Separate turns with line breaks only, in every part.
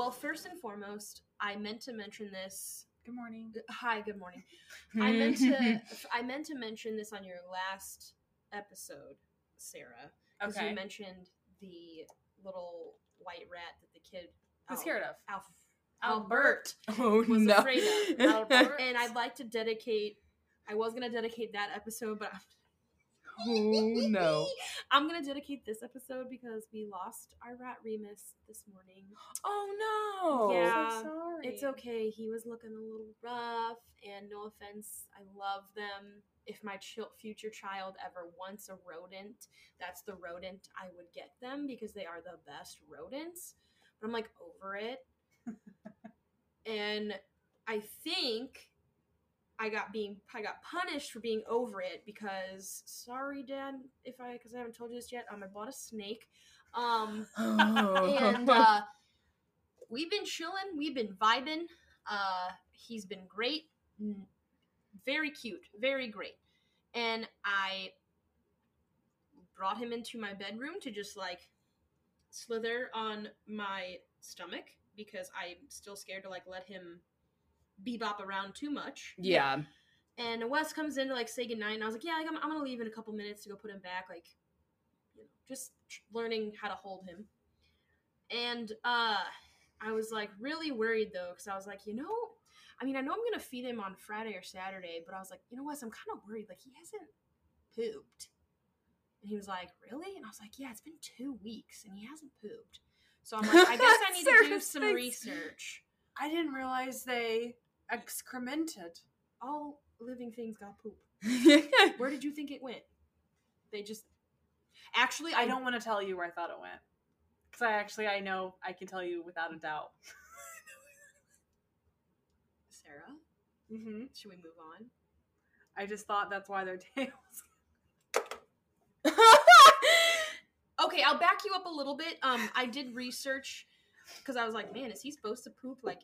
uh, well. First and foremost, I meant to mention this.
Good morning.
Hi, good morning. I meant to. I meant to mention this on your last episode, Sarah, because
Okay.
you mentioned the little white rat that the kid
Who's
Al-
scared of?
Alf,
Albert.
oh
was
no.
afraid of.
Albert.
and I'd like to dedicate. I was gonna dedicate that episode, but
oh no.
I'm gonna dedicate this episode because we lost our rat Remus this morning.
Oh no.
Yeah.
so sorry.
It's okay. He was looking a little rough, and no offense, I love them. If my chil- future child ever wants a rodent, that's the rodent I would get them because they are the best rodents. But I'm like over it. and I think I got being I got punished for being over it because sorry, Dad, if I because I haven't told you this yet. Um, I bought a snake. Um,
Oh.
and uh, we've been chilling. We've been vibing. Uh, he's been great, very cute, very great. And I brought him into my bedroom to just like slither on my stomach because I'm still scared to like let him bebop around too much.
yeah.
And Wes comes in to like say goodnight, and I was like, "Yeah, like, I'm, I'm gonna leave in a couple minutes to go put him back, like, you know, just learning how to hold him." And uh, I was like really worried though, because I was like, you know, I mean, I know I'm gonna feed him on Friday or Saturday, but I was like, you know, Wes, I'm kind of worried, like he hasn't pooped. And he was like, really? And I was like, yeah, it's been two weeks and he hasn't pooped. So I'm like, I guess I need to do some research.
I didn't realize they excremented.
All living things got poop. Where did you think it went? They just actually
I don't want to tell you where I thought it went. Because I actually, I know, I can tell you without a doubt.
Sarah,
hmm
should we move on?
I just thought that's why their tails.
Okay, I'll back you up a little bit. Um, I did research because I was like, man, is he supposed to poop like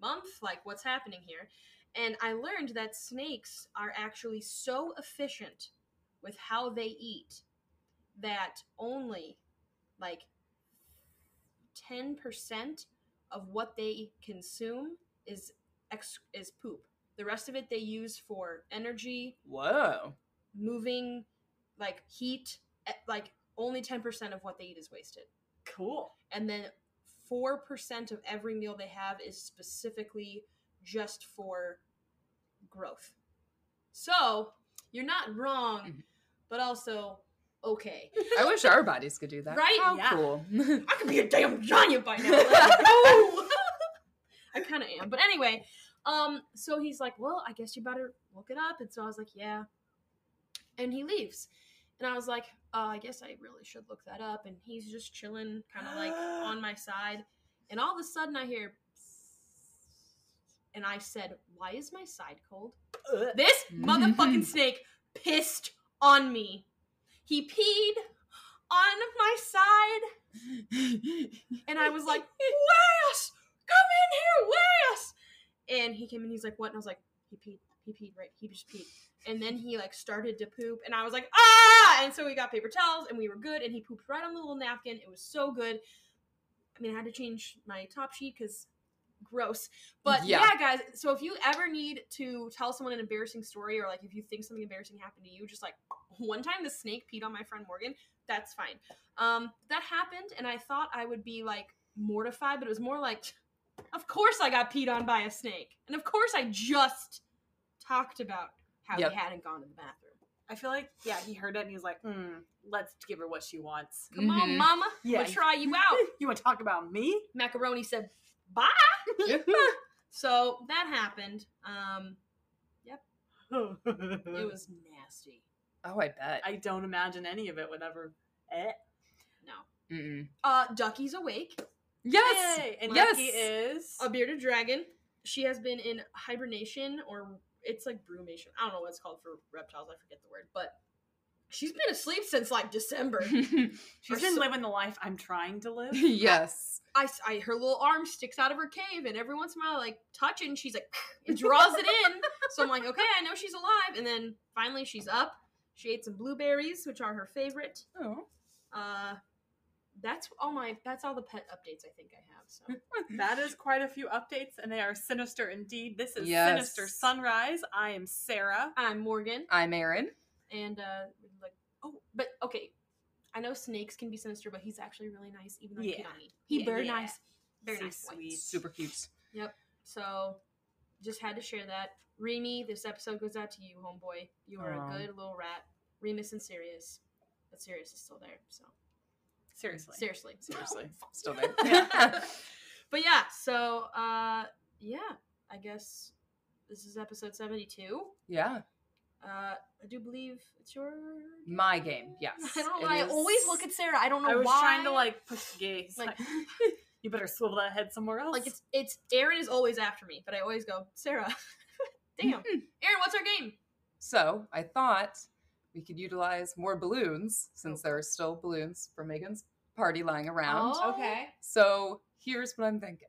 month? Like, what's happening here? And I learned that snakes are actually so efficient with how they eat that only like 10% of what they consume is ex- is poop. The rest of it they use for energy,
Whoa.
moving, like heat, eh, like only 10% of what they eat is wasted.
Cool.
And then 4% of every meal they have is specifically just for growth. So, you're not wrong,
Mhm.
but also okay.
I wish our bodies could do that.
Right?
How
Yeah.
cool.
I could be a damn giant by now. I kind of am. But anyway, um, so he's like, well, I guess you better look it up. And so I was like, yeah. And he leaves. And I was like, uh, I guess I really should look that up. And he's just chilling, kind of like on my side. And all of a sudden I hear, and I said, why is my side cold? This motherfucking snake pissed on me. He peed on my side and I was like, Wes, come in here, Wes. And he came in, he's like, what? And I was like, he peed, he peed, right? He just peed. And then he like started to poop, and I was like, ah! And so we got paper towels, and we were good. And he pooped right on the little napkin. It was so good. I mean, I had to change my top sheet because gross. But yeah.
Yeah.
guys. So if you ever need to tell someone an embarrassing story, or like if you think something embarrassing happened to you, just like one time the snake peed on my friend Morgan. That's fine. Um, that happened, and I thought I would be like mortified, but it was more like, of course I got peed on by a snake, and of course I just talked about how
Yep.
he hadn't gone to the bathroom.
I feel like, yeah, he heard it and he was like, mm, let's give her what she wants.
Come on,
Mhm.
mama,
Yeah.
we'll try you out.
You want to talk about me?
Macaroni said, "Bye." So that happened. Um, yep. it was nasty.
oh, I bet.
I don't imagine any of it would ever. Eh.
No.
Mm-mm.
Uh, Ducky's awake.
Yes.
Yay! And
Yes.
Lucky is.
A bearded dragon. She has been in hibernation, or it's like brumation. I don't know what it's called for reptiles. I forget the word, but she's been asleep since like December.
she's been
so-
living the life I'm trying to live.
yes.
I her little arm sticks out of her cave, and every once in a while, I, like touch it, and she's like, it draws it in. So I'm like, okay, I know she's alive. And then finally, she's up. She ate some blueberries, which are her favorite.
Oh.
Uh, that's all my that's all the pet updates I think I have. So
That is quite a few updates, and they are sinister indeed. This is
Yes.
Sinister Sunrise. I am Sarah.
I'm Morgan,
I'm Erin.
and uh, like oh, but okay, I know snakes can be sinister, but he's actually really nice, even though he
Yeah.
peed on me. He
Yeah,
very
yeah.
nice, very
So
nice. boy.
sweet.
Super cute.
Yep. So just had to share that. Remy, this episode goes out to you, homeboy. You are
Aw.
a good little rat. Remus and Sirius, but Sirius is still there. So
Seriously.
seriously,
Seriously. Still there.
but yeah, so uh yeah, I guess this is episode 72.
yeah.
Uh I do believe it's your
My game. Yes.
I don't know.
it
I
is.
always look at Sarah. I don't know why.
I was
why.
trying to like push the gaze.
like
Like, you better swivel that head somewhere else.
like it's it's Erin is always after me, but I always go, Sarah. Damn. Erin, what's our game?
So I thought we could utilize more balloons since there are still balloons for Megan's party lying around.
Oh.
okay.
So here's what I'm thinking.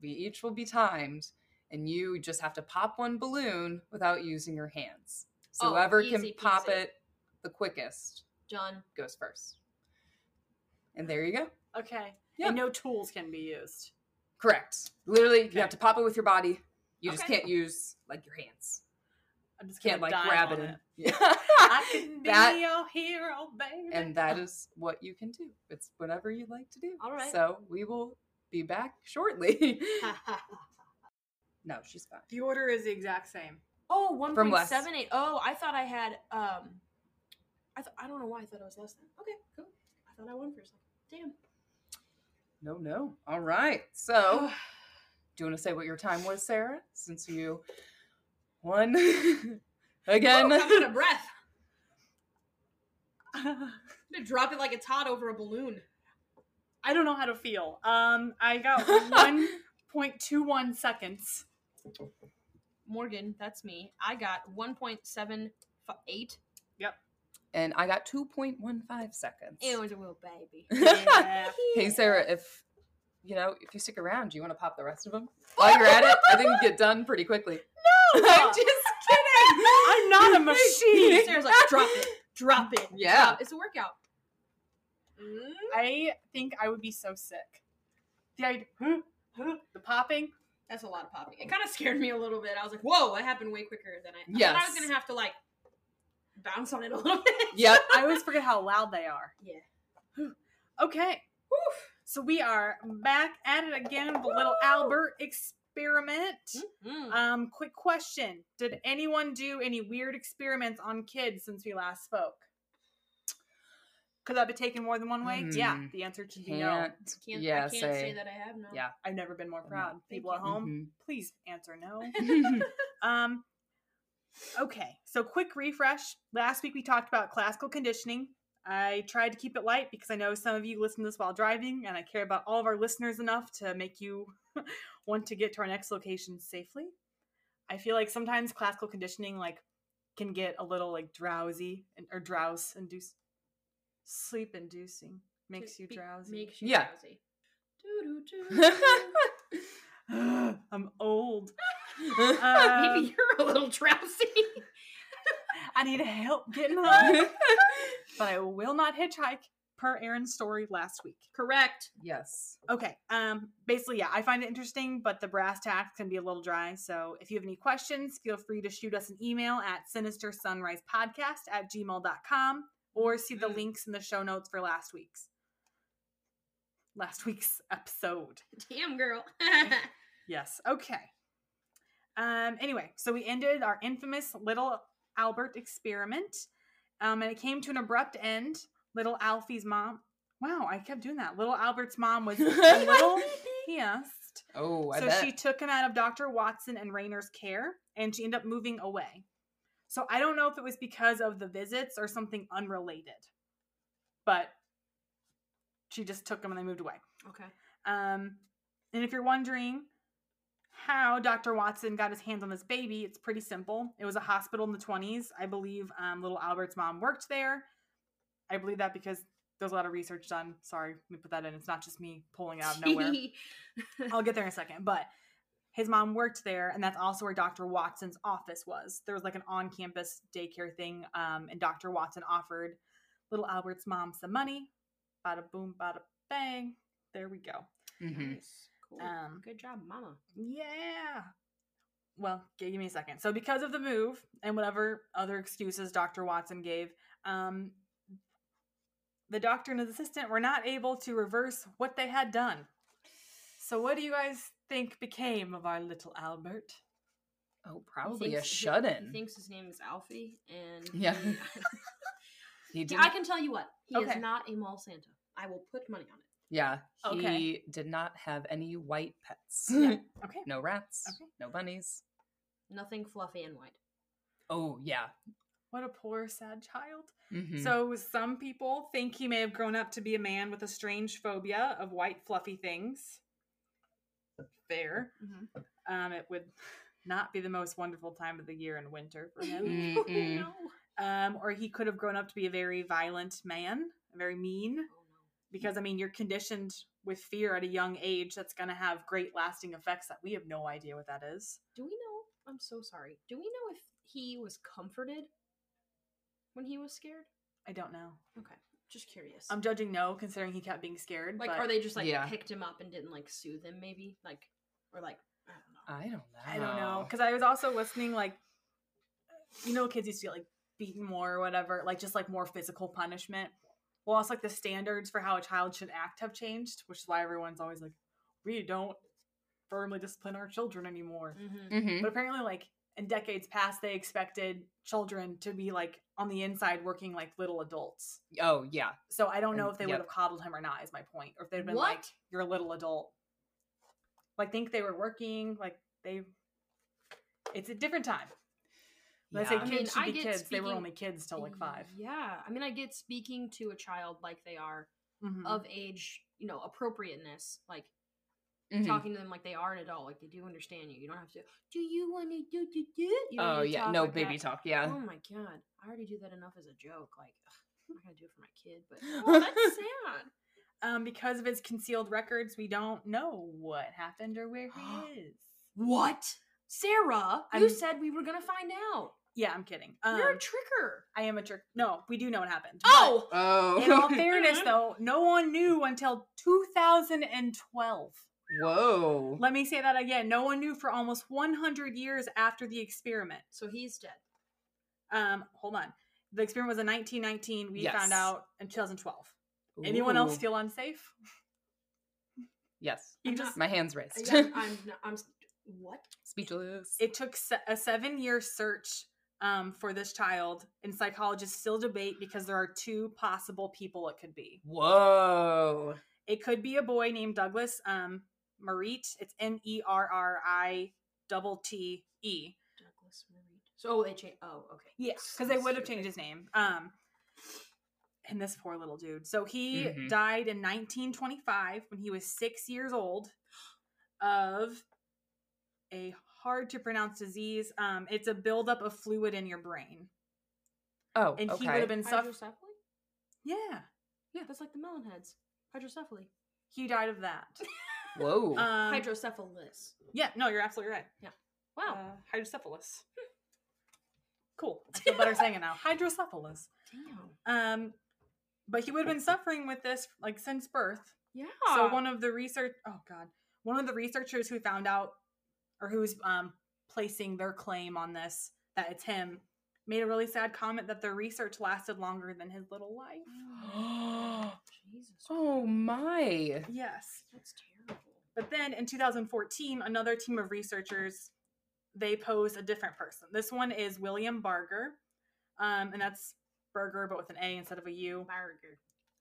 We each will be timed, and you just have to pop one balloon without using your hands. So
Oh,
whoever can pop
peasy.
it the quickest
John.
goes first. And there you go.
Okay.
Yeah.
And no tools can be used.
Correct. Literally, you have to pop it with your body. You just can't use like your hands.
I'm just
Can't like grab it.
It.
yeah.
I can be
That-
your hero, baby.
and that is what you can do. It's whatever you like to do.
All right.
So we will be back shortly. no, she's fine.
the order is the exact same.
oh, one
From
point
less.
seven eight. Oh, I thought I had um I th- I don't know why I thought it was less than. Okay, cool. I thought I won for a second. Damn.
No, no. All right. So, do you want to say what your time was, Sarah? Since you won again.
Woo, I'm out of breath. I'm gonna drop it like a tot over a balloon.
I don't know how to feel. Um, I got 1.21 seconds.
Morgan, that's me. I got one point seven eight. Yep.
and I got 2.15 seconds.
It was a little baby.
Yeah.
Hey, Sarah, if you know, if you stick around, do you want to pop the rest of them while you're at it? I think you get done pretty quickly.
No!
I'm just kidding.
I'm not a machine.
Sarah's like, drop it, drop it.
Yeah.
drop- it's a workout. Mm.
I think I would be so sick. The idea, the popping.
That's a lot of popping. It kind of scared me a little bit. I was like, "Whoa!" That happened way quicker than I. I thought I was gonna have to like bounce on it a little bit.
Yep.
I always forget how loud they are.
Yeah.
Okay. So we are back at it again with a little
Woo!
Albert experiment.
Mm.
Um, quick question. Did anyone do any weird experiments on kids since we last spoke? Could that be taken more than one way? Yeah,
Hmm.
the answer should be no.
Can't.
Can't,
yeah,
I can't say. that I have no.
Yeah.
I've never been more
No.
proud.
Thank
People at
you.
home, please answer no. Um, okay, so quick refresh. Last week we talked about classical conditioning. I tried to keep it light because I know some of you listen to this while driving, and I care about all of our listeners enough to make you want to get to our next location safely. I feel like sometimes classical conditioning like can get a little like drowsy and, or drowse induce sleep inducing makes you
Be-
drowsy.
Makes you
Yeah.
drowsy.
I'm old.
Maybe
Um,
you're a little drowsy.
I need help getting home. but I will not hitchhike per Erin's story last week.
Correct.
yes.
Okay. Um basically yeah, I find it interesting, but the brass tacks can be a little dry. So if you have any questions, feel free to shoot us an email at sinister sunrise podcast at gmail.com or see the
Mm.
links in the show notes for last week's last week's episode.
Damn girl.
Yes. Okay. Um. Anyway, so we ended our infamous little Albert experiment, um, and it came to an abrupt end. Little Alfie's mom. Wow, I kept doing that. Little Albert's mom was a little pissed,
Oh, I
so
bet.
she took him out of Dr. Watson and Rayner's care, and she ended up moving away. So I don't know if it was because of the visits or something unrelated, but she just took him and they moved away.
okay.
Um, and if you're wondering how Dr. Watson got his hands on this baby, it's pretty simple. It was a hospital in the 20s. I believe um, little Albert's mom worked there. I believe that because there's a lot of research done. Sorry, let me put that in. It's not just me pulling out of nowhere. I'll get there in a second. But his mom worked there, and that's also where Dr. Watson's office was. There was like an on campus daycare thing, um, and Dr. Watson offered little Albert's mom some money Bada boom, bada bang. There we go.
Mhm.
Nice. Cool.
Um,
Good job, mama.
Yeah. Well, give me a second. So, because of the move and whatever other excuses Dr. Watson gave, um, the doctor and his assistant were not able to reverse what they had done. So, what do you guys think became of our little Albert?
Oh, probably a
thinks- he-
shut
He thinks his name is Alfie, and
Yeah.
he-
He
I can tell you what. He
Okay.
is not a mall Santa. I will put money on it.
Yeah, he
Okay.
did not have any white pets.
Yeah. Okay.
no rats.
Okay.
No bunnies.
Nothing fluffy and white.
Oh yeah.
What a poor, sad child.
Mhm.
So, some people think he may have grown up to be a man with a strange phobia of white, fluffy things. Fair. Um, it would not be the most wonderful time of the year in winter for him.
Mm-mm.
no.
Um, or he could have grown up to be a very violent man, very mean.
Oh no.
Because I mean, you're conditioned with fear at a young age. That's going to have great lasting effects that we have no idea what that is.
Do we know? I'm so sorry. Do we know if he was comforted when he was scared?
I don't know.
Okay, just curious.
I'm judging no, considering he kept being scared.
like,
but
are they just like
Yeah.
picked him up and didn't like soothe him? Maybe like, or like, I don't know.
I don't know.
I don't know because I was also listening like, you know, kids used to get like beaten more or whatever, like just like more physical punishment. Well, also like the standards for how a child should act have changed, which is why everyone's always like, we don't firmly discipline our children anymore.
Mm-hmm.
Mhm.
But apparently, like in decades past, they expected children to be like on the inside working like little adults.
Oh yeah.
So I don't know
And-
if they
yep.
would have coddled him or not. Is my point, or if they'd been like, "You're a little adult." Like think they were working, like they. It's a different time. When I say
Yeah.
I mean,
should
I
be kids, they were only kids till like five.
Yeah, I mean, I get speaking to a child like they are
Mhm.
of age, you know, appropriateness, like
Mhm.
talking to them like they are an adult, like they do understand you. You don't have to. Do you want to do do do? You
Oh yeah. No
like
baby
that.
talk. Yeah.
Oh my god, I already do that enough as a joke. Like, ugh, I'm not gonna do it for my kid, but oh, that's sad.
Um, because of his concealed records, we don't know what happened or where he is.
What, Sarah? You
I'm-
said we were gonna find out.
Yeah, I'm kidding. Um,
You're a tricker.
I am a jerk. No, we do know what happened. but-
Oh,
Oh.
in all fairness, though, no one knew until 2012.
Whoa.
Let me say that again. No one knew for almost 100 years after the experiment.
so he's dead.
Um, hold on. The experiment was in 1919. We
Yes.
found out in 2012. Anyone else feel unsafe?
Yes.
You just.
My hands raised.
Yeah, I'm. not- I'm. What?
Speechless.
It took a seven-year search um, for this child, and psychologists still debate because there are two possible people it could be.
Whoa.
It could be a boy named Douglas um, Merritt. It's M E R R I double T E.
Douglas Marie. So oh, they changed. Oh, okay.
Yeah, because they would have changed his name. Um, and this poor little dude. So he
Mhm.
died in 1925 when he was six years old of a hard to pronounce disease. Um, it's a buildup of fluid in your brain,
Oh.
and
okay.
he would have been suffering.
Hydrocephaly.
Yeah,
Yeah, that's like the melon heads. Hydrocephaly.
he died of that.
Whoa.
Um,
Hydrocephalus.
yeah, no, you're absolutely right. Yeah.
Wow.
Uh, hydrocephalus. Cool. I feel better saying it now. Hydrocephalus.
Damn.
Um, but he would have been suffering with this like since birth.
Yeah.
So one of the research oh god, one of the researchers who found out or who's um placing their claim on this that it's him made a really sad comment that their research lasted longer than his little life.
Oh Jesus.
oh my.
Yes.
That's terrible.
But then in 2014, another team of researchers they posed a different person. This one is William Barger. Um, and that's Burger, but with an A instead of a U.
Barger.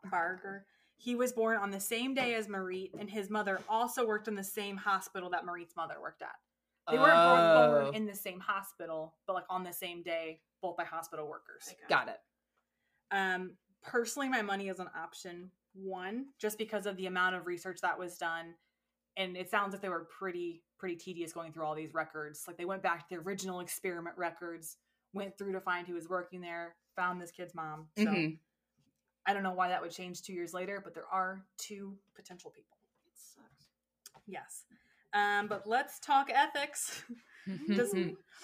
Barger. He was born on the same day as Merritt, and his mother also worked in the same hospital that Merritt's mother worked at. They weren't both
Oh,
born in the same hospital, but like on the same day, both by hospital workers.
Got it.
Um, personally, my money is on option one, just because of the amount of research that was done, and it sounds like they were pretty pretty tedious going through all these records. Like they went back to the original experiment records, went through to find who was working there, found this kid's mom. So
Mhm.
I don't know why that would change two years later, but there are two potential people.
It sucks.
Yes. Um, but let's talk ethics. Does-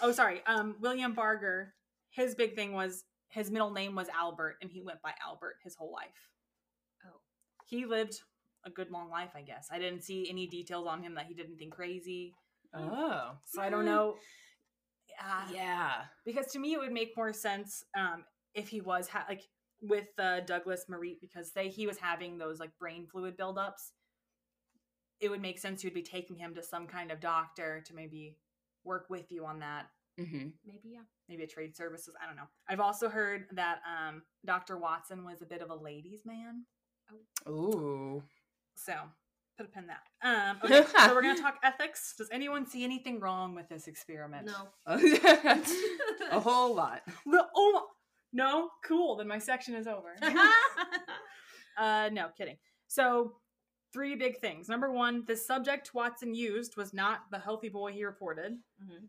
oh, sorry. Um, William Barger, his big thing was his middle name was Albert, and he went by Albert his whole life.
Oh.
he lived a good long life, I guess. I didn't see any details on him that he did anything crazy.
Oh.
So I don't know. Yeah.
Yeah.
Because to me, it would make more sense um, if he was ha- like with uh, Douglas Marie, because say he was having those like brain fluid buildups. It would make sense you'd be taking him to some kind of doctor to maybe work with you on that.
Mm-hmm.
Maybe yeah.
Maybe a trade services. I don't know. I've also heard that um, Dr. Watson was a bit of a ladies' man.
Ooh.
So put a pin in that. Um, okay, so we're gonna talk ethics. Does anyone see anything wrong with this experiment?
No.
a whole lot.
Well, oh no, cool. Then my section is over. uh, no, kidding. So three big things. Number one, the subject Watson used was not the healthy boy he reported.
Mhm.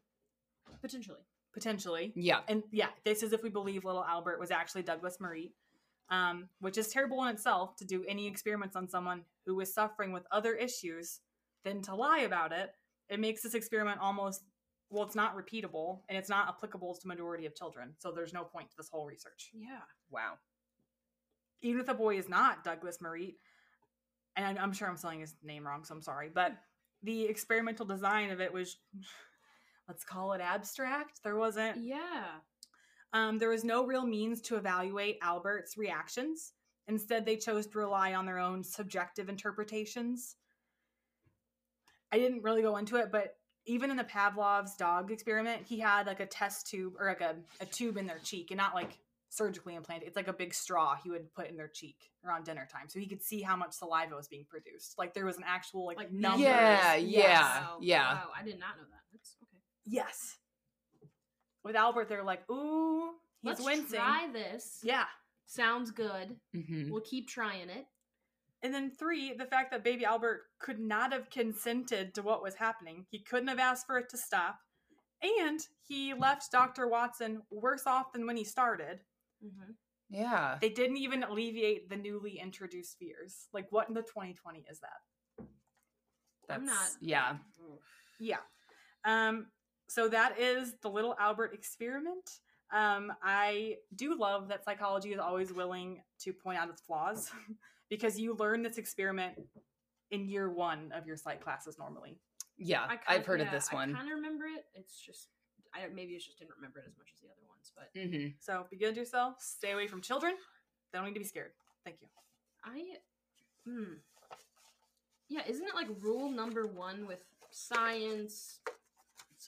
Potentially.
Potentially,
Yeah.
and yeah, this is if we believe little Albert was actually Douglas Marie, um, which is terrible in itself to do any experiments on someone who is suffering with other issues, than to lie about it. It makes this experiment almost well, it's not repeatable and it's not applicable to majority of children. So there's no point to this whole research.
Yeah.
Wow.
Even if the boy is not Douglas Marie, and I'm, I'm sure I'm spelling his name wrong, so I'm sorry, but the experimental design of it was, let's call it abstract. There wasn't
Yeah.
Um, there was no real means to evaluate Albert's reactions. Instead, they chose to rely on their own subjective interpretations. I didn't really go into it, but even in the Pavlov's dog experiment, he had like a test tube or like a, a tube in their cheek and not like surgically implanted. It's like a big straw he would put in their cheek around dinner time. So he could see how much saliva was being produced. Like there was an actual like,
Like
numbers.
Yeah,
Yes.
yeah.
Wow.
yeah.
Wow. I did not know that. That's okay.
Yes. With Albert, they're like, ooh, he's
Let's
wincing.
try this.
Yeah.
Sounds good.
Mm-hmm.
We'll keep trying it.
And then three, the fact that baby Albert could not have consented to what was happening. He couldn't have asked for it to stop. And he left Dr. Watson worse off than when he started.
Mm-hmm.
Yeah.
They didn't even alleviate the newly introduced fears. Like, what in the 2020 is that?
That's
I'm not.
yeah.
Yeah. Um, so that is the little Albert experiment. Um, I do love that psychology is always willing to point out its flaws because you learn this experiment in year one of your psych classes normally.
Yeah.
I
I've heard of this one.
I kind of remember it. It's just, I maybe I just didn't remember it as much as the other ones, but
Mm-hmm.
So be good to yourself. Stay away from children. They don't need to be scared. Thank you.
I, hmm, yeah, isn't it like rule number one with science,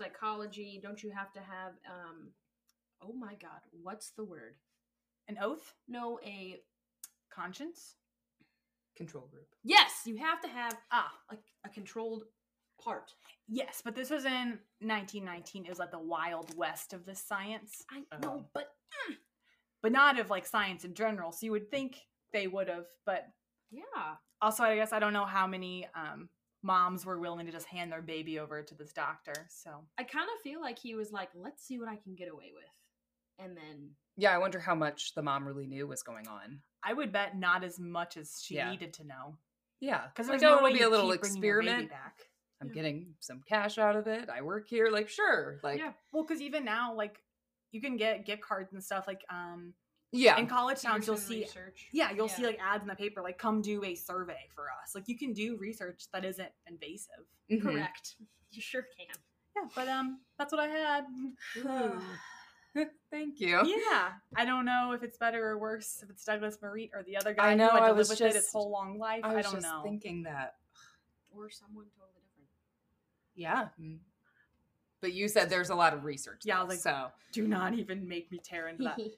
psychology? Don't you have to have, um, oh my god, what's the word?
An oath,
No, a
conscience.
Control group.
yes, you have to have
Ah,
like a controlled part.
yes, but this was in 1919. It was like the wild west of this science,
I
Oh.
know, but
but not of like science in general. So you would think they would have, but
yeah,
also I guess I don't know how many um, moms were willing to just hand their baby over to this doctor. So
I kind of feel like he was like, let's see what I can get away with, and then
Yeah, I wonder how much the mom really knew was going on.
I would bet not as much as she
Yeah.
needed to know
Yeah,
because
like,
there's
oh,
no way
it'll be a little
bringing your baby
experiment.
back.
I'm
Yeah.
getting some cash out of it. I work here. Like, sure. Like,
Yeah.
Well, because even now, like you can get gift cards and stuff. Like um,
yeah.
in college towns, you'll see
research.
Yeah, you'll see like ads in the paper, like come do a survey for us. Like you can do research that isn't invasive.
Mhm.
correct. You sure can.
Yeah, but um, that's what I had.
Thank you.
yeah, I don't know if it's better or worse if it's Douglas Marie or the other guy
I know,
who had
I was
live with it his whole long life.
I
I,
was
don't
just
know.
thinking that.
Or someone totally different.
Yeah. Mm. But you said there's a lot of research.
Yeah, I
though,
like,
so
Do not even make me tear into that.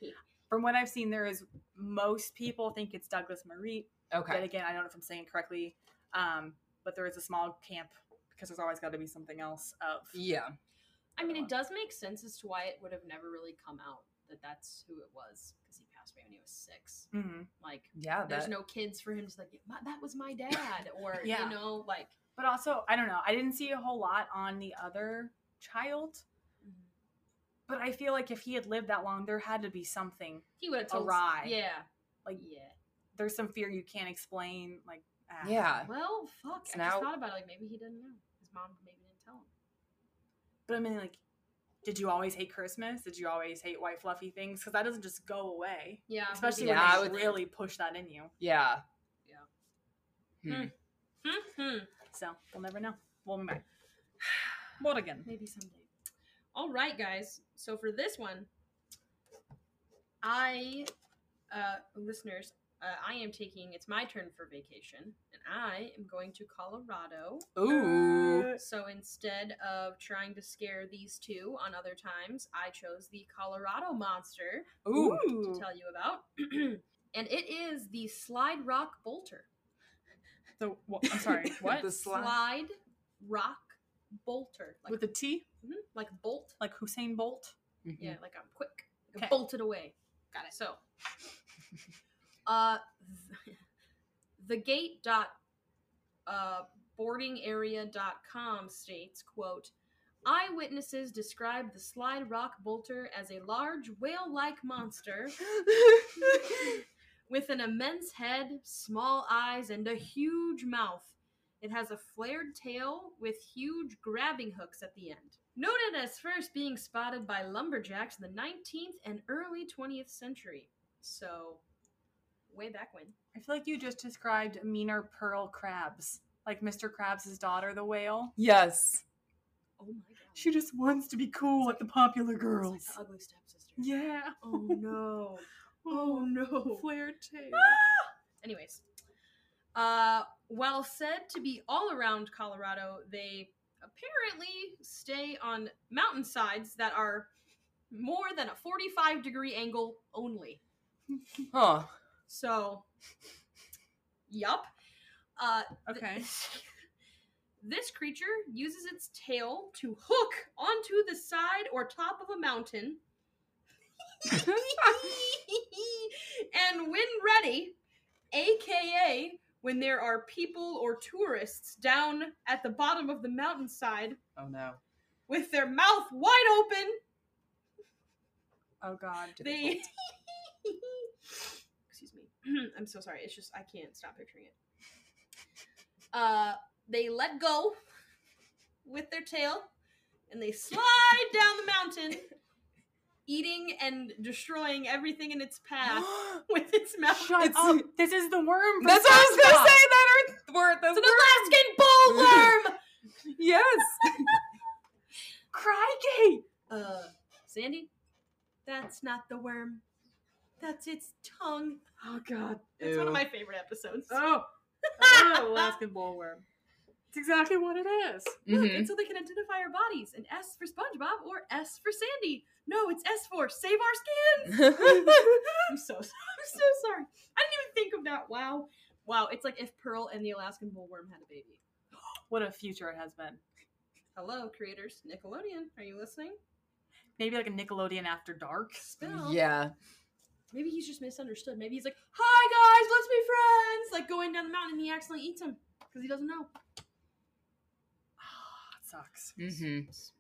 From what I've seen, there is most people think it's Douglas Marie. But
okay.
again, I don't know if I'm saying it correctly. Um, but there is a small camp because there's always got to be something else of.
Yeah.
I mean, it does make sense as to why it would have never really come out that that's who it was because he passed away when he was six.
Mhm.
Like,
Yeah.
there's
That,
no kids for him to like. "My- That was my dad, or
Yeah.
you know, like.
But also, I don't know. I didn't see a whole lot on the other child. But I feel like if he had lived that long, there had to be something.
He would have told.
Awry.
Yeah.
Like-
yeah.
There's some fear you can't explain. Like, ah.
yeah.
Well, fuck.
So
I
now-
just thought about it. Like maybe he didn't know. His mom maybe didn't tell him.
But I mean, like, did you always hate Christmas? Did you always hate white fluffy things? Because that doesn't just go away.
Yeah.
Especially
Yeah, I
when
would-
they really push that in you.
Yeah. Yeah. Hmm.
Hmm.
So we'll never know. We'll be back. What again?
Maybe someday. All right, guys. So for this one, I, uh, listeners, uh, I am taking. It's my turn for vacation, and I am going to Colorado.
Ooh.
So instead of trying to scare these two on other times, I chose the Colorado monster
Ooh.
to tell you about, and it is the Slide Rock Bolter.
So wha- I'm sorry. What?
The slide.
Slide Rock Bolter, like
With a T,
Mhm, like bolt.
like Usain Bolt.
Mhm.
Yeah, like I'm quick. Like
Okay.
Bolted away. Got it. So, uh, the gate dot uh, boardingarea.com states, quote, Eyewitnesses describe the slide rock bolter as a large whale-like monster with an immense head, small eyes, and a huge mouth. It has a flared tail with huge grabbing hooks at the end. Noted as first being spotted by lumberjacks in the 19th and early 20th century. So, way back when.
I feel like you just described meaner Pearl Krabs, like Mr. Krabs' daughter, the whale.
yes.
Oh my god.
She just wants to be cool like the popular
It's
girls.
like the ugly stepsister.
Yeah.
Oh no. oh no.
Flared tail.
Anyways, uh, while said to be all around Colorado, they apparently stay on mountainsides that are more than a 45 degree angle only.
Huh.
So, yup. Uh, th-
Okay.
this creature uses its tail to hook onto the side or top of a mountain. and when ready, aka when there are people or tourists down at the bottom of the mountainside
Oh no.
with their mouth wide open,
Oh God.
they excuse me. I'm so sorry. It's just i can't stop picturing it. Uh they let go with their tail and they slide down the mountain eating and destroying everything in its path with its mouth
Shut
It's-
up. This is the worm. from
That's what I was gonna say. That are word. The
it's an
word.
alaskan bullworm
Yes.
Crikey.
uh sandy that's not the worm that's its tongue
Oh God.
it's one of my favorite episodes
Oh. oh, Alaskan bullworm. It's exactly what it is.
Look,
Mhm.
and so they can identify our bodies. An S for SpongeBob or S for Sandy. No, it's S for save our skins. I'm so sorry. I'm so sorry. I didn't even think of that. Wow. Wow, it's like if Pearl and the Alaskan bullworm had a baby.
What a future it has been.
Hello, creators. Nickelodeon, are you listening?
Maybe like a Nickelodeon After Dark.
Spell.
yeah.
Maybe he's just misunderstood. Maybe he's like, "Hi guys, let's be friends." Like going down the mountain, and he accidentally eats him because he doesn't know.
It sucks.
Mm-hmm.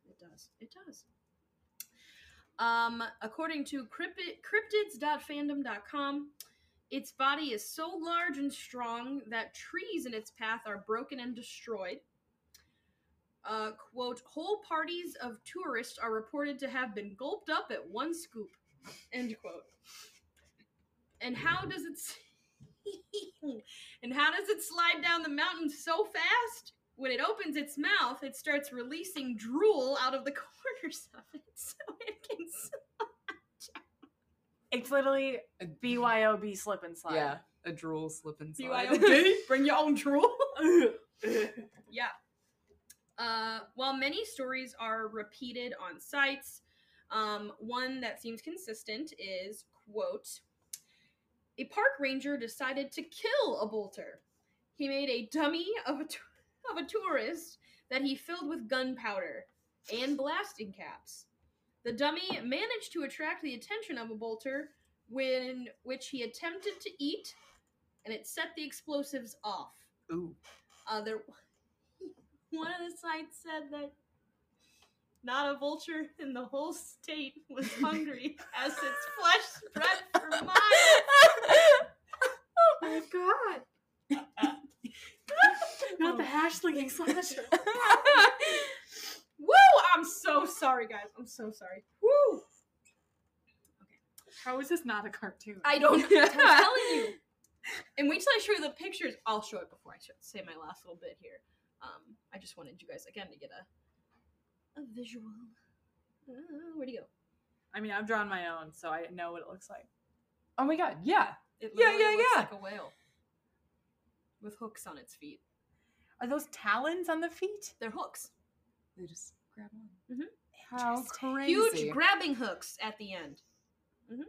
It does. It does. Um, according to cryptid, cryptids.fandom.com, its body is so large and strong that trees in its path are broken and destroyed. Uh, quote, whole parties of tourists are reported to have been gulped up at one scoop. End quote. And how does it and how does it slide down the mountain so fast? When it opens its mouth, it starts releasing drool out of the corners of it, so it can. s-
It's literally a BYOB slip and slide.
Yeah. A drool slip and slide.
BYOB, bring your own drool. yeah. Uh, while many stories are repeated on sites, um, one that seems consistent is quote: A park ranger decided to kill a bolter. He made a dummy of a t- of a tourist that he filled with gunpowder and blasting caps. The dummy managed to attract the attention of a bolter, when which he attempted to eat, and it set the explosives off.
Ooh.
Uh, there, one of the sites said that not a vulture in the whole state was hungry as its flesh spread for miles.
Oh my god. Not the hash slinging slasher.
Woo! I'm so sorry, guys. I'm so sorry. Woo!
How is this not a cartoon?
I don't. know. I'm telling you. And wait till I show you the pictures. I'll show it before I show, say my last little bit here. Um, I just wanted you guys again to get a a visual. Uh, where'd he go?
I mean, I've drawn my own, so I know what it looks like.
Oh my god, yeah.
It
Yeah, yeah,
looks
yeah.
like a whale with hooks on its feet.
Are those talons on the feet?
They're hooks.
They just grab on.
Mhm.
How crazy.
Huge grabbing hooks at the end.
hmm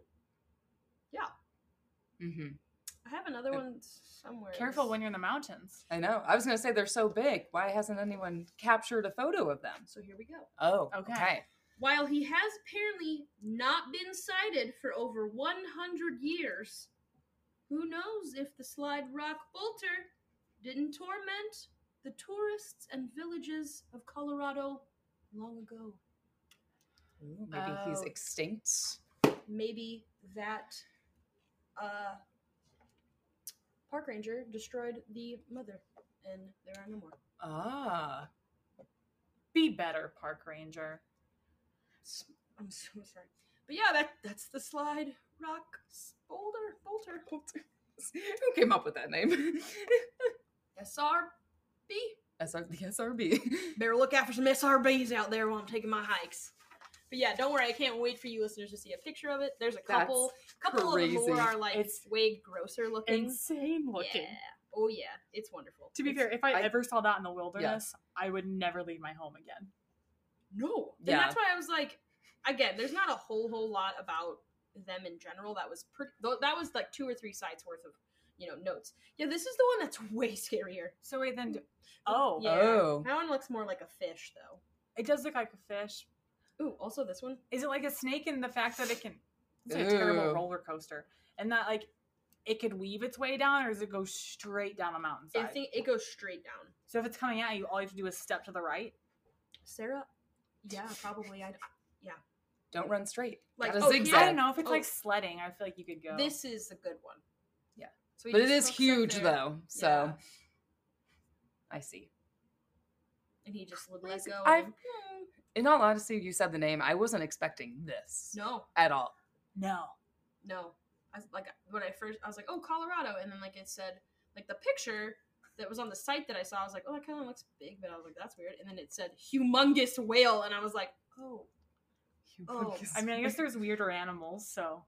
I have another one somewhere.
Careful when you're in the mountains.
I know. I was gonna say they're so big. Why hasn't anyone captured a photo of them?
So here we go.
Oh,
Okay.
okay.
While he has apparently not been sighted for over 100 years, who knows if the Slide Rock Bolter didn't torment the tourists and villages of Colorado long ago?
Ooh, maybe he's
Oh.
extinct.
Maybe that uh, park ranger destroyed the mother, and there are no more.
Ah.
Be better, park ranger.
I'm so sorry. But yeah, that that's the Slide Rock Boulder Bolter.
Who came up with that name?
SRB.
SR- the SRB.
Better look out for some SRBs out there while I'm taking my hikes. But yeah, don't worry, I can't wait for you listeners to see a picture of it. There's a couple, couple of the more are like
It's
way grosser looking.
Insane looking.
Yeah. Oh yeah, it's wonderful.
To be
It's-
fair, if I,
I-
ever saw that in the wilderness, I would never leave my home again.
no. And
Yeah.
that's why I was like, again, there's not a whole whole lot about them in general. That was pretty. That was like two or three sites worth of, you know, notes. Yeah, this is the one that's way scarier.
So wait, then. Oh,
Yeah.
Oh.
That one looks more like a fish though.
it does look like a fish.
Ooh, also this one.
Is it like a snake in the fact that it can? It's like a terrible roller coaster, and that like it could weave its way down, or does it go straight down a
I
mountainside?
think it goes straight down.
so if it's coming at you, all you have to do is step to the right.
Sarah. Yeah, probably. I. Yeah.
Don't run straight.
Like,
Gotta
oh,
zigzag.
here-
I don't know if it's
Oh.
like sledding. I feel like you could go.
This is a good one.
Yeah.
So
But it
just
is
hooks up
huge though. So
Yeah.
I see.
and he just would let
Listen,
go.
I've-. In all honesty, you said the name. I wasn't expecting this
No,
at all.
no.
no. I was like when I first, I was like, oh, Colorado, and then like it said, like the picture that was on the site that I saw, I was like, oh, that kind of looks big, but I was like, that's weird. And then it said humongous whale, and I was like, oh, Oh,
I mean, I guess there's weirder animals, so.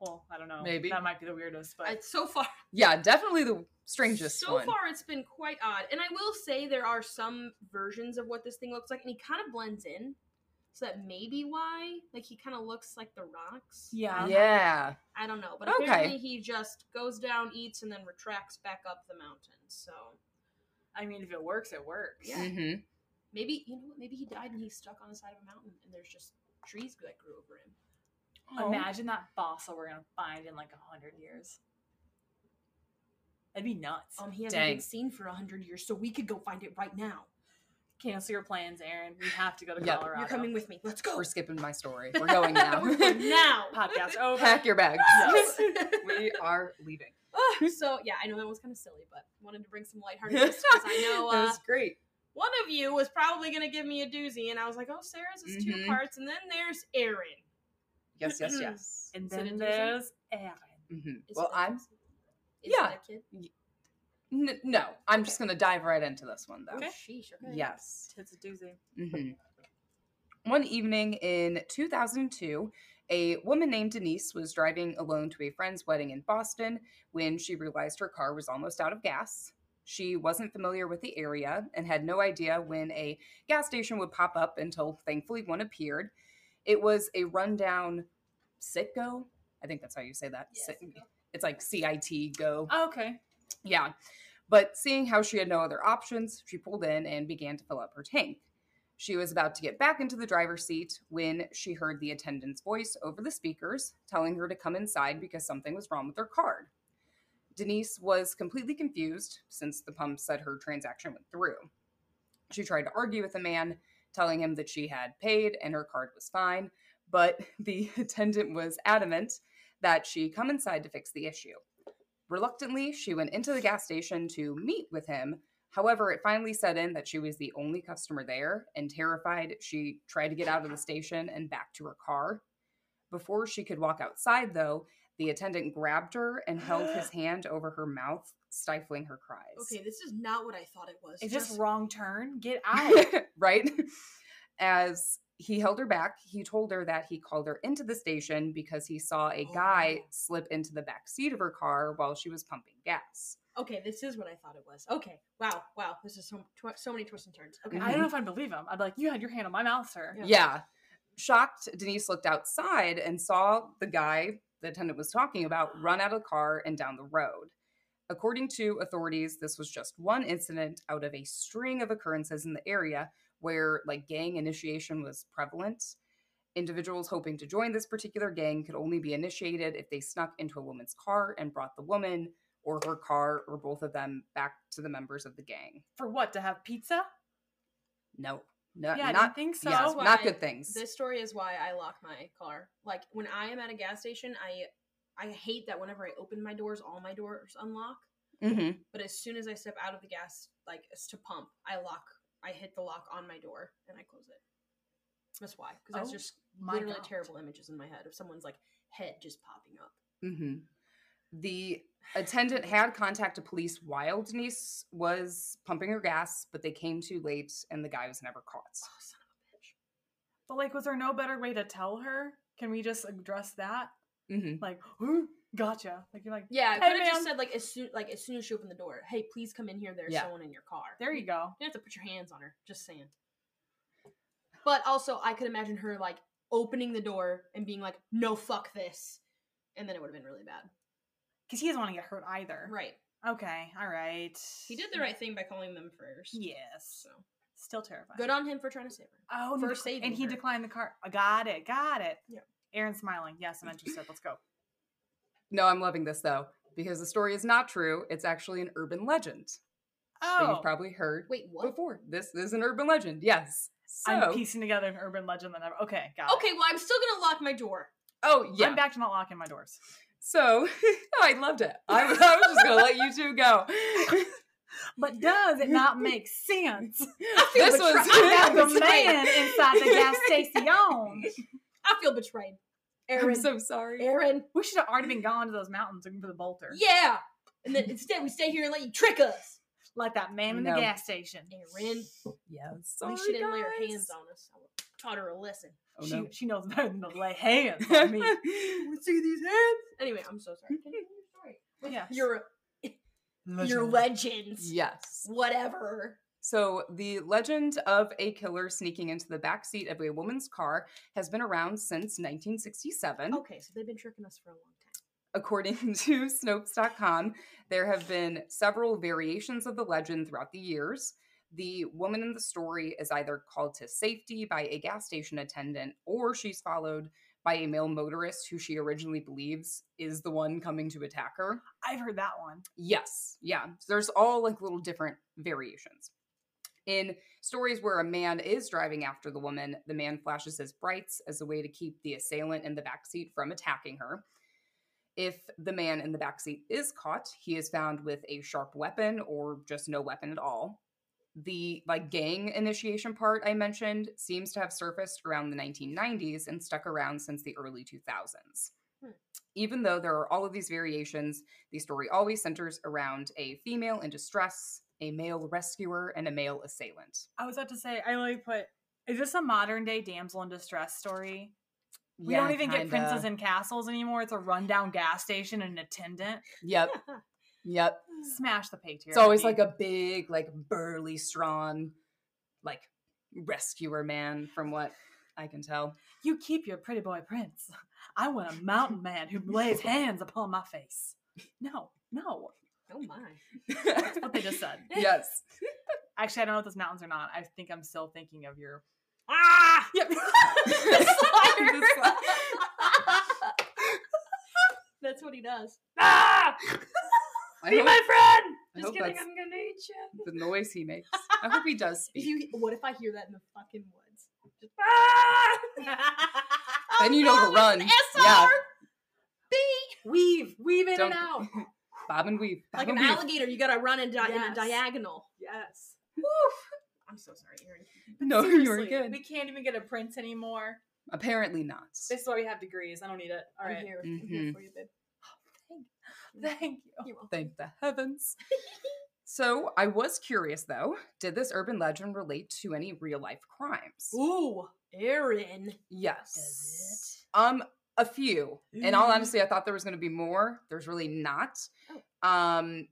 Well, I don't know.
Maybe.
that might be the weirdest, but
I, so far,
Yeah, definitely the strangest
so
one.
far it's been quite odd. And I will say there are some versions of what this thing looks like, and he kind of blends in. So that may be why, like he kind of looks like the rocks.
Yeah.
Yeah.
I don't know, but
Okay.
apparently he just goes down, eats, and then retracts back up the mountain. So
I mean, if it works, it works.
Yeah.
hmm
maybe you know what? Maybe he died and he's stuck on the side of a mountain, and there's just trees that grew over him.
Imagine that fossil we're gonna find in like a hundred years. That'd be nuts.
Um, he hasn't
Dang.
been seen for a hundred years, so we could go find it right now.
Cancel your plans, Erin. We have to go to
Yep.
Colorado.
You're coming with me. Let's go.
We're skipping my story. We're going now.
We're going now.
Podcast over.
Pack your bags.
Yes.
we are leaving.
Ah, so yeah, I know that was kind of silly, but wanted to bring some lightheartedness because I know
that
uh,
was great.
one of you was probably gonna give me a doozy, and I was like, "Oh, Sarah's is two
Mhm.
parts," and then there's Erin.
Yes, yes, yes.
And
Is it a
then there's Erin.
hmm Well,
it a
I'm?
Is
yeah.
it a kid?
n- no. I'm just gonna dive right into this one though.
Oh,
Okay.
sheesh. Okay.
Yes.
It's a doozy.
hmm One evening in 2002, a woman named Denise was driving alone to a friend's wedding in Boston when she realized her car was almost out of gas. She wasn't familiar with the area and had no idea when a gas station would pop up until thankfully one appeared. It was a rundown Citgo. I think that's how you say that. Cit- It's like CIT go.
Oh, okay.
Yeah. But seeing how she had no other options, she pulled in and began to fill up her tank. She was about to get back into the driver's seat when she heard the attendant's voice over the speakers telling her to come inside because something was wrong with her card. Denise was completely confused since the pump said her transaction went through. She tried to argue with the man, telling him that she had paid and her card was fine, but the attendant was adamant that she come inside to fix the issue. Reluctantly, she went into the gas station to meet with him. However, it finally set in that she was the only customer there, and terrified, she tried to get out of the station and back to her car. Before she could walk outside, though, The attendant grabbed her and held his hand over her mouth, stifling her cries.
Okay, this is not what I thought it was.
It's
Just-
this wrong turn? Get out.
right? As he held her back, he told her that he called her into the station because he saw a guy
Oh.
slip into the back seat of her car while she was pumping gas.
Okay, this is what I thought it was. Okay, wow, wow, this is so tw- so many twists and turns. Okay,
Mhm.
I don't know if I believe him. I'd be like, you had your hand on my mouth, sir.
Yeah.
Yeah. Shocked, Denise looked outside and saw the guy the attendant was talking about run out of the car and down the road. According to authorities, this was just one incident out of a string of occurrences in the area where like gang initiation was prevalent. Individuals hoping to join this particular gang could only be initiated if they snuck into a woman's car and brought the woman or her car or both of them back to the members of the gang.
For what? To have pizza?
No, no,
yeah,
not
didn't think so.
yes,
That's
not good things.
This story is why I lock my car. Like when I am at a gas station, I I hate that whenever I open my doors, all my doors unlock.
hmm
But as soon as I step out of the gas, like to pump, I lock. I hit the lock on my door and I close it. That's why, because that's
Oh
just
my
literally
God.
terrible images in my head of someone's like head just popping up.
hmm The attendant had contacted police while Denise was pumping her gas, but they came too late and the guy was never caught.
Oh, son of a bitch.
But like, was there no better way to tell her? Can we just address that?
hmm
Like, "Ooh, gotcha. Like you're like,
Yeah, I
Hey,
could have just said like as soon like as soon as she opened the door, hey, please come in here. There's
Yeah.
someone in your car.
there you go.
You don't have to put your hands on her. Just saying. But also, I could imagine her like opening the door and being like, "No, fuck this," and then it would have been really bad.
Because he doesn't want to get hurt either.
Right.
Okay, all right.
He did the right thing by calling them first.
Yes.
So
Still terrifying.
good on him for trying to save her.
Oh, and
for
he dec-
saving
and he
her.
declined the car. I got it. Got it.
Yeah.
Erin's smiling. Yes, I'm interested. Let's go.
No, I'm loving this though, because the story is not true. It's actually an urban legend that
Oh,
you've probably heard
Wait, what?
before. This this is an urban legend, yes. So,
I'm piecing together an urban legend that I've. Okay, got it.
Okay, well, I'm still gonna lock my door.
oh yeah.
I'm back to not locking my doors.
So oh, I loved it. I, was- I was just gonna let you two go.
But does it not make sense
I feel
This
betrayed.
was-
I
the man inside the gas station?
I feel betrayed. Erin,
I'm so sorry.
Erin,
We should have already been gone to those mountains looking for the bolter.
yeah. And then instead, we stay here and let you trick us.
Like that man in
No.
the gas station.
Erin,
Yeah,
at
sorry.
least she didn't lay her hands on us. I taught her a lesson.
Oh,
she,
no.
she knows better than to lay hands on me.
see these hands. Anyway, I'm so sorry. Continue your story.
Yes.
Your your legends.
yes.
Whatever.
So, the legend of a killer sneaking into the back seat of a woman's car has been around since 1967.
Okay, so they've been tricking us for a long time.
According to Snopes.com, there have been several variations of the legend throughout the years. The woman in the story is either called to safety by a gas station attendant or she's followed by a male motorist who she originally believes is the one coming to attack her.
I've heard that one.
Yes, yeah. So there's all like little different variations. In stories where a man is driving after the woman, the man flashes his brights as a way to keep the assailant in the backseat from attacking her. If the man in the backseat is caught, he is found with a sharp weapon or just no weapon at all. The like gang initiation part I mentioned seems to have surfaced around the 1990s and stuck around since the early 2000s.
Hmm.
Even though there are all of these variations, the story always centers around a female in distress, a male rescuer, and a male assailant.
I was about to say, I only put, is this a modern day damsel in distress story? We
Yeah,
don't even get
kinda.
princes and castles anymore. It's a rundown gas station and an attendant.
Yep, yep.
Smash the patriarchy.
It's always like a big, like burly, strong, like rescuer man, from what I can tell.
You keep your pretty boy prince. I want a mountain man who lays hands upon my face. No, no.
Oh my.
That's what they just said.
yes.
Actually, I don't know if those mountains are not. I think I'm still thinking of your.
Ah!
Yep.
The Slayer. That's what he does. Ah!
I
Be
hope,
my friend.
I
Just kidding. I'm gonna eat you.
the noise he makes. I hope he does
If you, what if I hear that in the fucking woods? Just, ah!
Then you
Oh,
know to run. Yeah.
SRB.
Weave, weave in
Don't-
and out.
Bob and weave. Bob
Like
and
an
weave.
alligator, you gotta run in, di- in a diagonal.
Yes. Woof.
I'm so sorry, Erin.
No, you were good.
We can't even get a prince anymore.
Apparently not.
This is why we have degrees. I don't need it. All right.
I'm here. I'm
Mhm.
here for you, babe.
Thank you. Thank
the heavens. so I was curious though, did this urban legend relate to any real life crimes?
Ooh, Erin.
Yes.
Does
Um, a few. In all
Ooh.
honesty, I thought there was going to be more. There's really not.
Oh.
Um,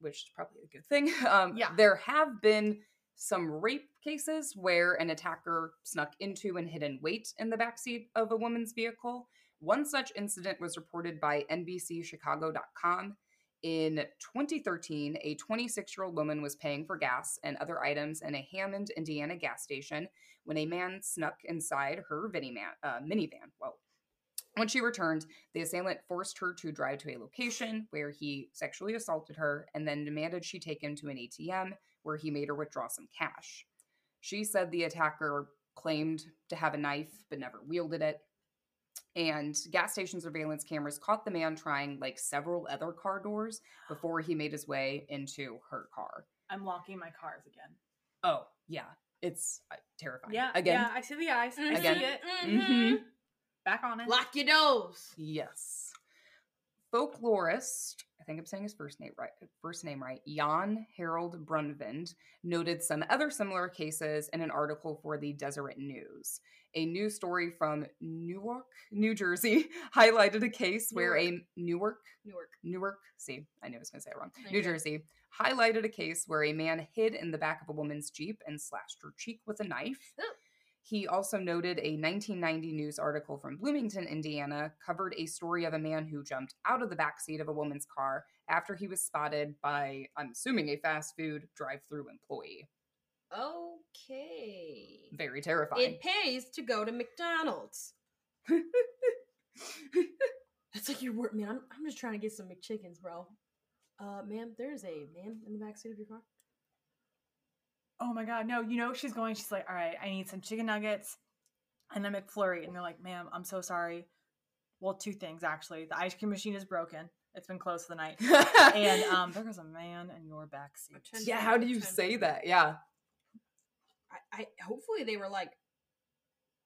which is probably a good thing. Um,
Yeah.
There have been some rape cases where an attacker snuck into and hid in wait in the backseat of a woman's vehicle. One such incident was reported by NBCChicago.com. In 2013, a 26 year old woman was paying for gas and other items in a Hammond, Indiana gas station when a man snuck inside her minivan. Uh, minivan. When she returned, the assailant forced her to drive to a location where he sexually assaulted her and then demanded she take him to an ATM where he made her withdraw some cash. She said the attacker claimed to have a knife but never wielded it. And gas station surveillance cameras caught the man trying like several other car doors before he made his way into her car.
I'm locking my cars again.
Oh, yeah. It's uh, terrifying.
Yeah.
Again.
Yeah, I see the eyes. I
Again.
see it.
Mhm.
Back on it.
Lock your doors.
Yes. Folklorist, I think I'm saying his first name right, first name right, Jan Harold Brunvand noted some other similar cases in an article for the Deseret News. A news story from Newark, New Jersey, highlighted a case where a Newark,
Newark.
Newark, see, I knew I was going to say it wrong. New. Jersey highlighted a case where a man hid in the back of a woman's Jeep and slashed her cheek with a knife. He also noted a 1990 news article from Bloomington, Indiana, covered a story of a man who jumped out of the backseat of a woman's car after he was spotted by, I'm assuming, a fast food drive through employee.
Okay.
Very terrifying.
It pays to go to McDonald's. That's like your work, man. I'm, I'm just trying to get some McChickens, bro. Uh, ma'am, there's a man in the backseat of your car.
Oh my god, no, you know she's going, she's like, all right, I need some chicken nuggets and a McFlurry. And they're like, ma'am, I'm so sorry. Well, two things actually. The ice cream machine is broken. It's been closed for the night. And um there goes a man in your backseat.
Attention,
yeah, how do you
attention.
say that? Yeah.
I, I hopefully they were like,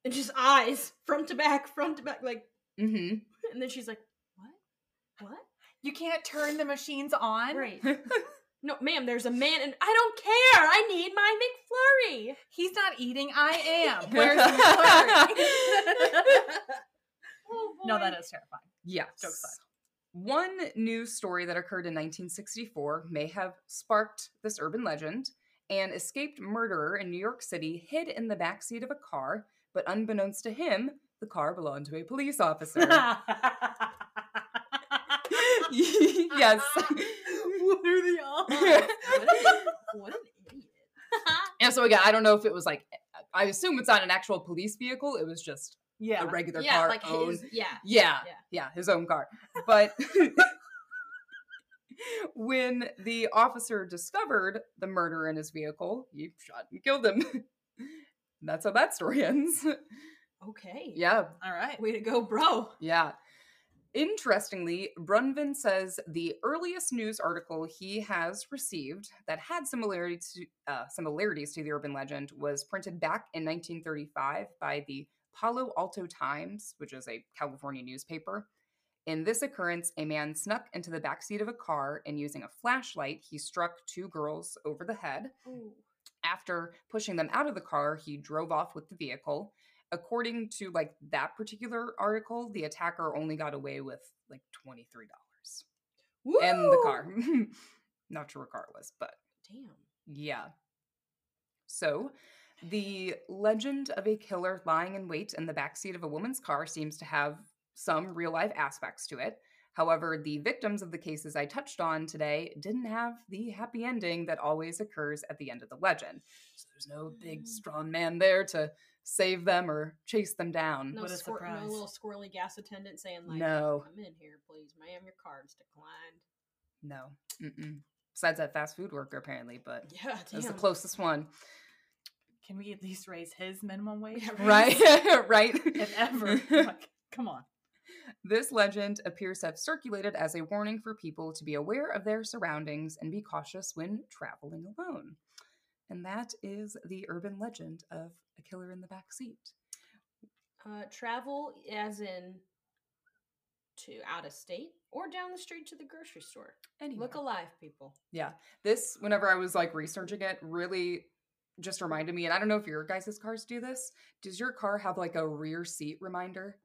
and just eyes front to back, front to back, like,
Mm-hmm.
and then she's like, what? What?
You can't turn the machines on.
Right. no, ma'am, there's a man, and I don't care. I need my McFlurry.
He's not eating, I am. Where's the McFlurry?
oh,
no, that is terrifying.
Yes.
Jokes aside.
One news story that occurred in 1964 may have sparked this urban legend. An escaped murderer in New York City hid in the backseat of a car, but unbeknownst to him, the car belonged to a police officer. yes.
what are the odds?
What an, what an idiot.
and so again, I don't know if it was like I assume it's not an actual police vehicle. It was just
Yeah.
a regular
yeah,
car
like
owned.
his, yeah.
Yeah,
Yeah.
yeah, his own car. But when the officer discovered the murder in his vehicle, he shot and killed him. That's how that story ends.
Okay.
yeah,
All right.
Way to go, bro.
yeah. Interestingly, Brunvand says the earliest news article he has received that had similarities to, uh, similarities to the urban legend was printed back in 1935 by the Palo Alto Times, which is a California newspaper. In this occurrence, a man snuck into the backseat of a car and using a flashlight, he struck two girls over the head.
Ooh.
After pushing them out of the car, he drove off with the vehicle. According to like that particular article, the attacker only got away with like $23 in the car. Not sure what car it was, but
Damn.
yeah. So, the legend of a killer lying in wait in the backseat of a woman's car seems to have some real life aspects to it. However, the victims of the cases I touched on today didn't have the happy ending that always occurs at the end of the legend. So there's no big
Mm.
strong man there to save them or chase them down.
No,
What a
squir- no little squirrely gas attendant saying like,
No.
"Come in here, please, ma'am. Your card's declined."
No. Mm-mm. Besides that fast food worker, apparently, but
Yeah,
that's the closest one.
Can we at least raise his minimum wage?
Right? right?
If ever. like, come on.
This legend appears to have circulated as a warning for people to be aware of their surroundings and be cautious when traveling alone. And that is the urban legend of a killer in the back seat.
Uh, travel, as in to out of state or down the street to the grocery store.
Anyway.
Look alive, people. Yeah.
This whenever i was like researching it really just reminded me and i don't know if your guys' cars do this does your car have like a rear seat reminder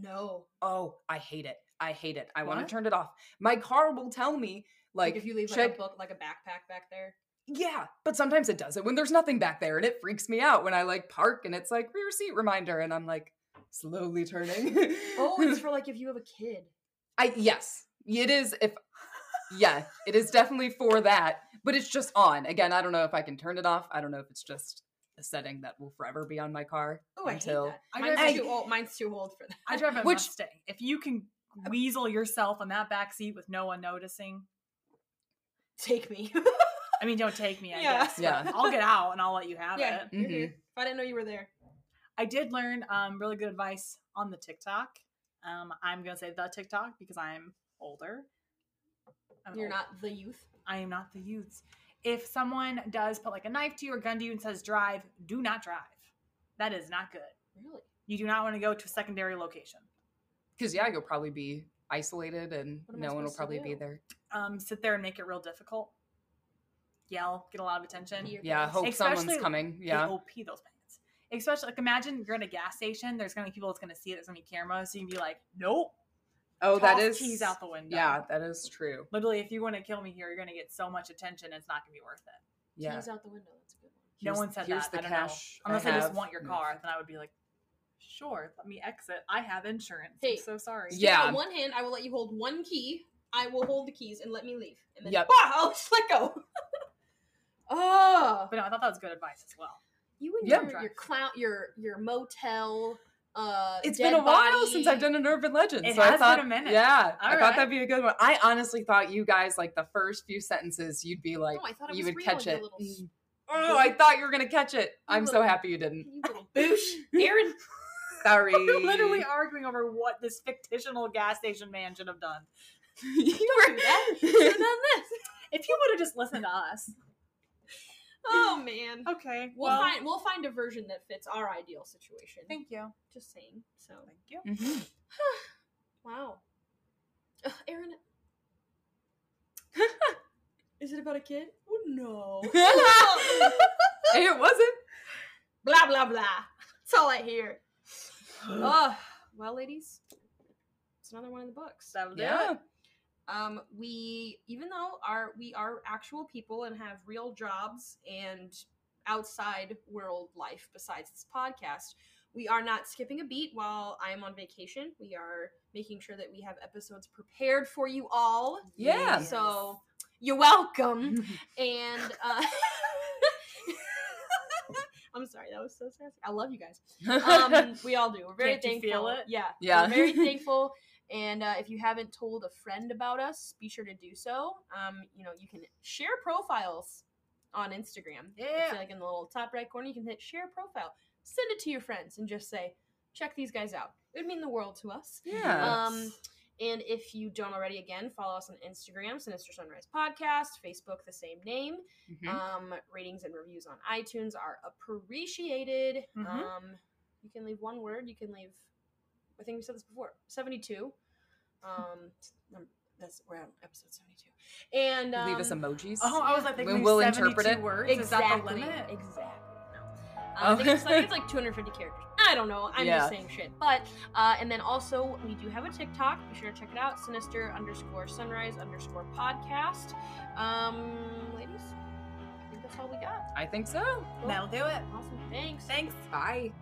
No.
oh i hate it i hate it i want to turn it off my car will tell me
Like,
like,
if you leave like
check
a book, like a backpack back there.
Yeah but sometimes it doesn't when there's nothing back there and it freaks me out when i like park and it's like rear seat reminder and i'm like slowly turning
Oh, it's for like if you have a kid.
I yes, it is. If yeah, it is definitely for that. But it's just on. Again, I don't know if I can turn it off. I don't know if it's just a setting that will forever be on my car
Oh, I
until.
hate that.
I
Mine's
drive-
too old. Mine's too old for that.
I drive a
Which-
Mustang. If you can weasel yourself on that back seat with no one noticing,
Take me.
I mean, don't take me. I
Yeah.
guess.
Yeah.
I'll get out and I'll let you have
yeah,
it.
you're here.
Mhm.
If I didn't know you were there.
I did learn um, really good advice on the TikTok. Um, I'm gonna say the TikTok because I'm older. I'm
You're
old.
not the youth.
I am not the youths. If someone does put like a knife to you or gun to you and says drive, do not drive. That is not good.
Really?
You do not want to go to a secondary location.
Because yeah, you'll probably be isolated and
What am I
no one will probably be there.
Um, sit there and make it real difficult. Yell, get a lot of attention.
Yeah,
pants.
hope someone's
Especially
coming.
They
Yeah.
OP those pants. Especially like imagine you're in a gas station. There's gonna be people that's gonna see it. There's gonna be cameras. So you can be like, nope.
Oh, that
toss
is
keys out the window.
Yeah, that is true.
Literally, if you want to kill me here, you're gonna get so much attention. It's not gonna be worth it.
Yeah.
Keys out the window. That's a good one.
no one said
here's
that.
the
I don't
cash
know. Unless
I
I, just want your
Move.
car, then I would be like, sure, let me exit. I have insurance.
Hey,
I'm so sorry.
Yeah.
On one hand, I will let you hold one key. I will hold the keys and let me leave. And then
Yep.
ah, I'll just let go. oh,
But no, I thought that was good advice as well.
you and
Yeah.
your, your clown, your your motel. Uh,
It's
dead
been a while since I've done an urban legend.
It
so I
has been
thought,
a minute.
Yeah, I
All
thought that'd be a good one. I honestly thought you guys like the first few sentences, you'd be like,
No, I thought it
you would catch it.
little
Mm. Oh, I thought you were gonna catch it. I'm so happy you didn't.
You little boosh, Erin.
Sorry.
We're literally arguing over what this fictional gas station man should have done.
you
do that. You should have done this.
If you would have just listened to us.
Oh man.
Okay.
We'll
well,
find we'll find a version that fits our ideal situation.
Thank you.
Just saying. So
Thank you.
Mhm.
wow. Ugh, Erin. Is it about a kid? Oh no.
it wasn't.
blah blah blah. That's all I hear. Oh, well, ladies, it's another one in the books.
That'll do
Yeah.
it.
Um, we even though our we are actual people and have real jobs and outside world life besides this podcast, we are not skipping a beat while I am on vacation. We are making sure that we have episodes prepared for you all.
Yeah.
So you're welcome. And uh I'm sorry, that was so sassy. I love you guys. Um, we all do. We're very
Can't you
thankful.
feel it?
Yeah,
Yeah.
We're very thankful. And uh, if you haven't told a friend about us, be sure to do so. Um, you know, you can share profiles on Instagram.
Yeah.
It's like in the little top right corner, you can hit share profile. Send it to your friends and just say, check these guys out. It would mean the world to us.
yeah.
Um, and if you don't already, again, follow us on Instagram, Sinister Sunrise Podcast, Facebook, the same name.
Mhm.
Um, ratings and reviews on iTunes are appreciated.
Mhm.
Um, you can leave one word. You can leave. I think we said this before. Seventy-two. Um, that's we're on episode seventy-two. And um,
Leave us emojis.
Oh, I was like, we'll
interpret it.
words.
exactly.
Is that the limit?
Exactly. No. Uh,
Oh.
I think it's like it's like 250 characters. I don't know. I'm
Yeah.
just saying shit. But uh, and then also we do have a TikTok. Be sure to check it out. Sinister underscore sunrise underscore podcast. Um, ladies, I think that's all we got.
I think so.
Cool.
That'll do it.
Awesome. Thanks.
Thanks.
Bye.